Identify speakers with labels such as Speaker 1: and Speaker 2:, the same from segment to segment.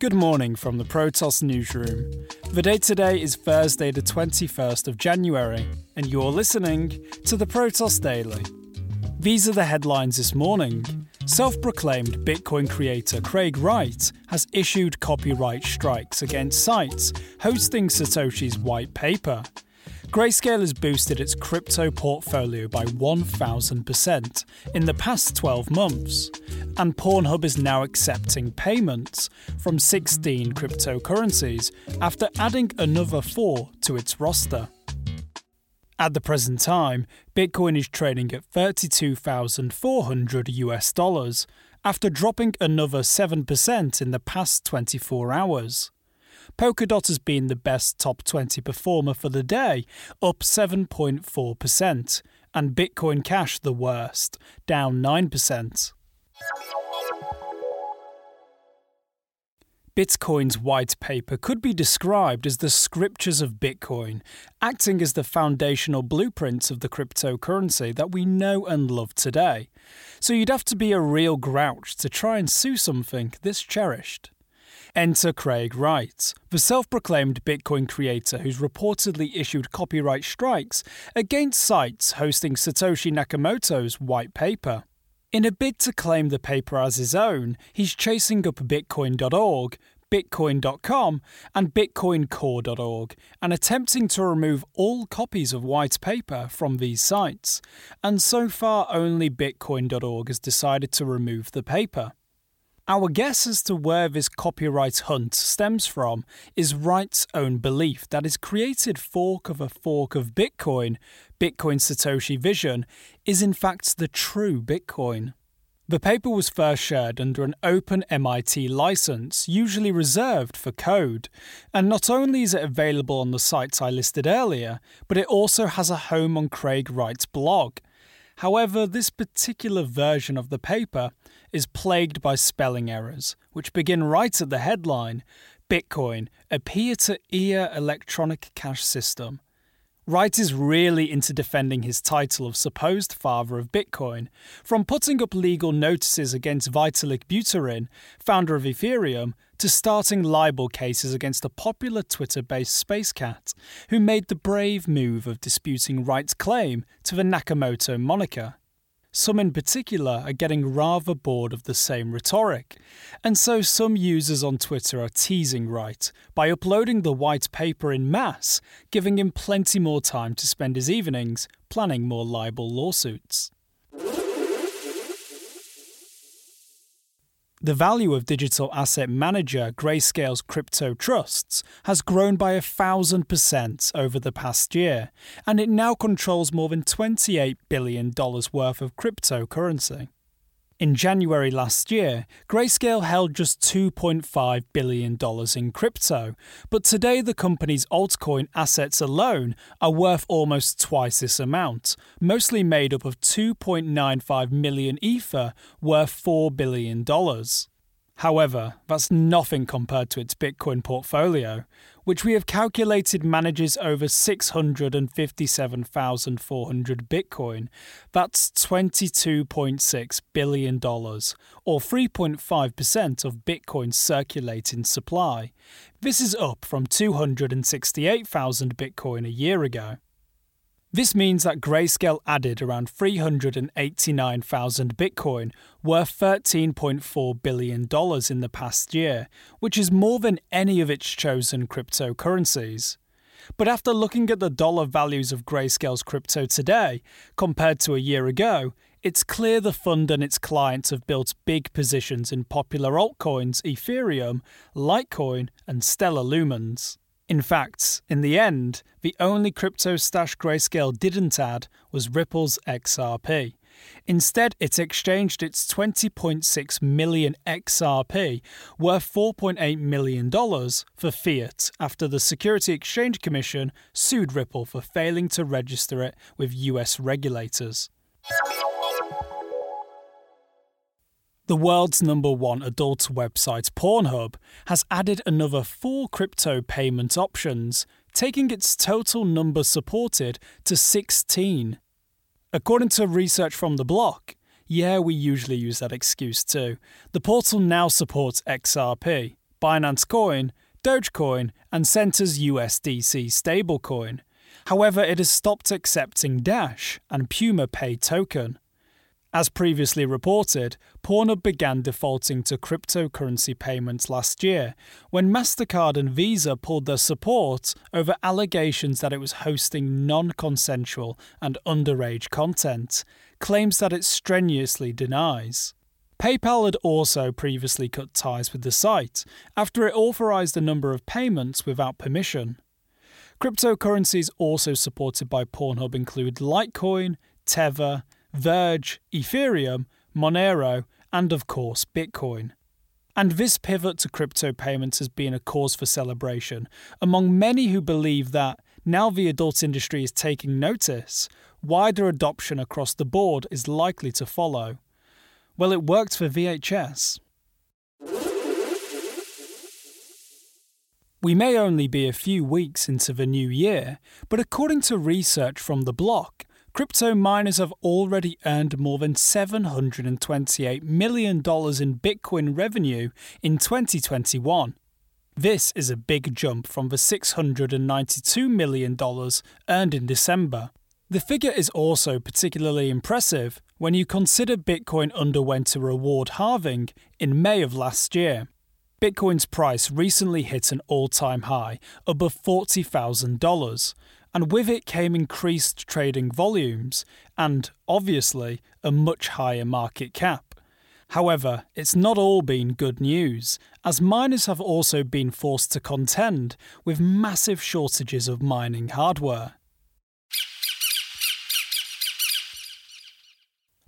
Speaker 1: Good morning from the Protos newsroom. The date today is Thursday, the 21st of January, and you're listening to the Protos Daily. These are the headlines this morning. Self proclaimed Bitcoin creator Craig Wright has issued copyright strikes against sites hosting Satoshi's white paper. Grayscale has boosted its crypto portfolio by 1,000% in the past 12 months, and Pornhub is now accepting payments from 16 cryptocurrencies after adding another four to its roster. At the present time, Bitcoin is trading at 32,400 US dollars after dropping another 7% in the past 24 hours. Polkadot has been the best top 20 performer for the day, up 7.4%, and Bitcoin Cash the worst, down 9%. Bitcoin's white paper could be described as the scriptures of Bitcoin, acting as the foundational blueprints of the cryptocurrency that we know and love today. So you'd have to be a real grouch to try and sue something this cherished. Enter Craig Wright, the self proclaimed Bitcoin creator who's reportedly issued copyright strikes against sites hosting Satoshi Nakamoto's white paper. In a bid to claim the paper as his own, he's chasing up Bitcoin.org, Bitcoin.com, and BitcoinCore.org, and attempting to remove all copies of white paper from these sites. And so far, only Bitcoin.org has decided to remove the paper. Our guess as to where this copyright hunt stems from is Wright's own belief that his created fork of a fork of Bitcoin, Bitcoin Satoshi Vision, is in fact the true Bitcoin. The paper was first shared under an open MIT license, usually reserved for code, and not only is it available on the sites I listed earlier, but it also has a home on Craig Wright's blog. However, this particular version of the paper is plagued by spelling errors, which begin right at the headline Bitcoin, a peer to ear electronic cash system. Wright is really into defending his title of supposed father of Bitcoin, from putting up legal notices against Vitalik Buterin, founder of Ethereum, to starting libel cases against a popular Twitter based space cat, who made the brave move of disputing Wright's claim to the Nakamoto moniker. Some in particular are getting rather bored of the same rhetoric, and so some users on Twitter are teasing Wright by uploading the white paper in mass, giving him plenty more time to spend his evenings planning more libel lawsuits. The value of digital asset manager Grayscale's crypto trusts has grown by a thousand percent over the past year, and it now controls more than $28 billion worth of cryptocurrency. In January last year, Grayscale held just $2.5 billion in crypto, but today the company's altcoin assets alone are worth almost twice this amount, mostly made up of 2.95 million Ether worth $4 billion. However, that's nothing compared to its Bitcoin portfolio, which we have calculated manages over 657,400 Bitcoin. That's $22.6 billion, or 3.5% of Bitcoin's circulating supply. This is up from 268,000 Bitcoin a year ago. This means that Grayscale added around 389,000 Bitcoin, worth $13.4 billion in the past year, which is more than any of its chosen cryptocurrencies. But after looking at the dollar values of Grayscale's crypto today, compared to a year ago, it's clear the fund and its clients have built big positions in popular altcoins Ethereum, Litecoin, and Stellar Lumens. In fact, in the end, the only crypto stash Grayscale didn't add was Ripple's XRP. Instead, it exchanged its 20.6 million XRP, worth $4.8 million, for fiat after the Security Exchange Commission sued Ripple for failing to register it with US regulators. The world's number one adult website, Pornhub, has added another four crypto payment options, taking its total number supported to 16. According to research from The Block, yeah, we usually use that excuse too, the portal now supports XRP, Binance Coin, Dogecoin, and Centre's USDC stablecoin. However, it has stopped accepting Dash and PumaPay token. As previously reported, Pornhub began defaulting to cryptocurrency payments last year when MasterCard and Visa pulled their support over allegations that it was hosting non consensual and underage content, claims that it strenuously denies. PayPal had also previously cut ties with the site after it authorized a number of payments without permission. Cryptocurrencies also supported by Pornhub include Litecoin, Tether, Verge, Ethereum, Monero, and of course Bitcoin. And this pivot to crypto payments has been a cause for celebration among many who believe that now the adult industry is taking notice, wider adoption across the board is likely to follow. Well, it worked for VHS. We may only be a few weeks into the new year, but according to research from The Block, crypto miners have already earned more than $728 million in Bitcoin revenue in 2021. This is a big jump from the $692 million earned in December. The figure is also particularly impressive when you consider Bitcoin underwent a reward halving in May of last year. Bitcoin's price recently hit an all time high above $40,000, and with it came increased trading volumes and, obviously, a much higher market cap. However, it's not all been good news, as miners have also been forced to contend with massive shortages of mining hardware.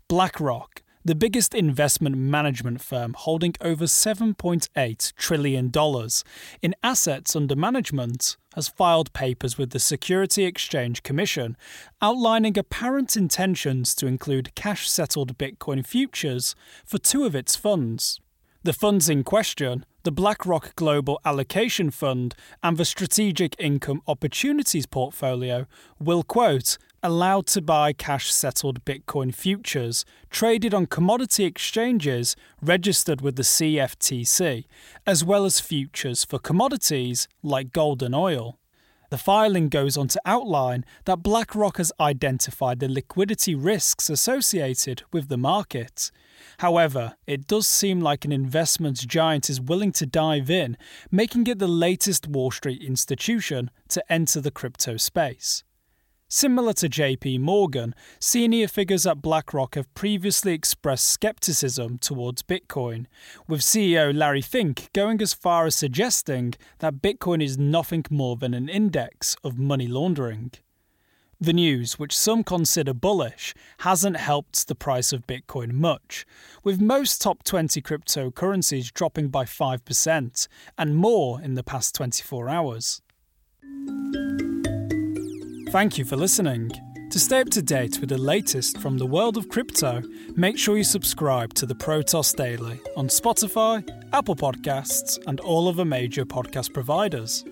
Speaker 1: BlackRock the biggest investment management firm holding over $7.8 trillion in assets under management, has filed papers with the Security Exchange Commission outlining apparent intentions to include cash settled Bitcoin futures for two of its funds. The funds in question, the BlackRock Global Allocation Fund and the Strategic Income Opportunities Portfolio, will quote allowed to buy cash settled Bitcoin futures traded on commodity exchanges registered with the CFTC, as well as futures for commodities like gold and oil. The filing goes on to outline that BlackRock has identified the liquidity risks associated with the market. However, it does seem like an investment giant is willing to dive in, making it the latest Wall Street institution to enter the crypto space. Similar to JP Morgan, senior figures at BlackRock have previously expressed skepticism towards Bitcoin, with CEO Larry Fink going as far as suggesting that Bitcoin is nothing more than an index of money laundering. The news, which some consider bullish, hasn't helped the price of Bitcoin much, with most top 20 cryptocurrencies dropping by 5% and more in the past 24 hours. Thank you for listening. To stay up to date with the latest from the world of crypto, make sure you subscribe to the Protos Daily on Spotify, Apple Podcasts, and all other major podcast providers.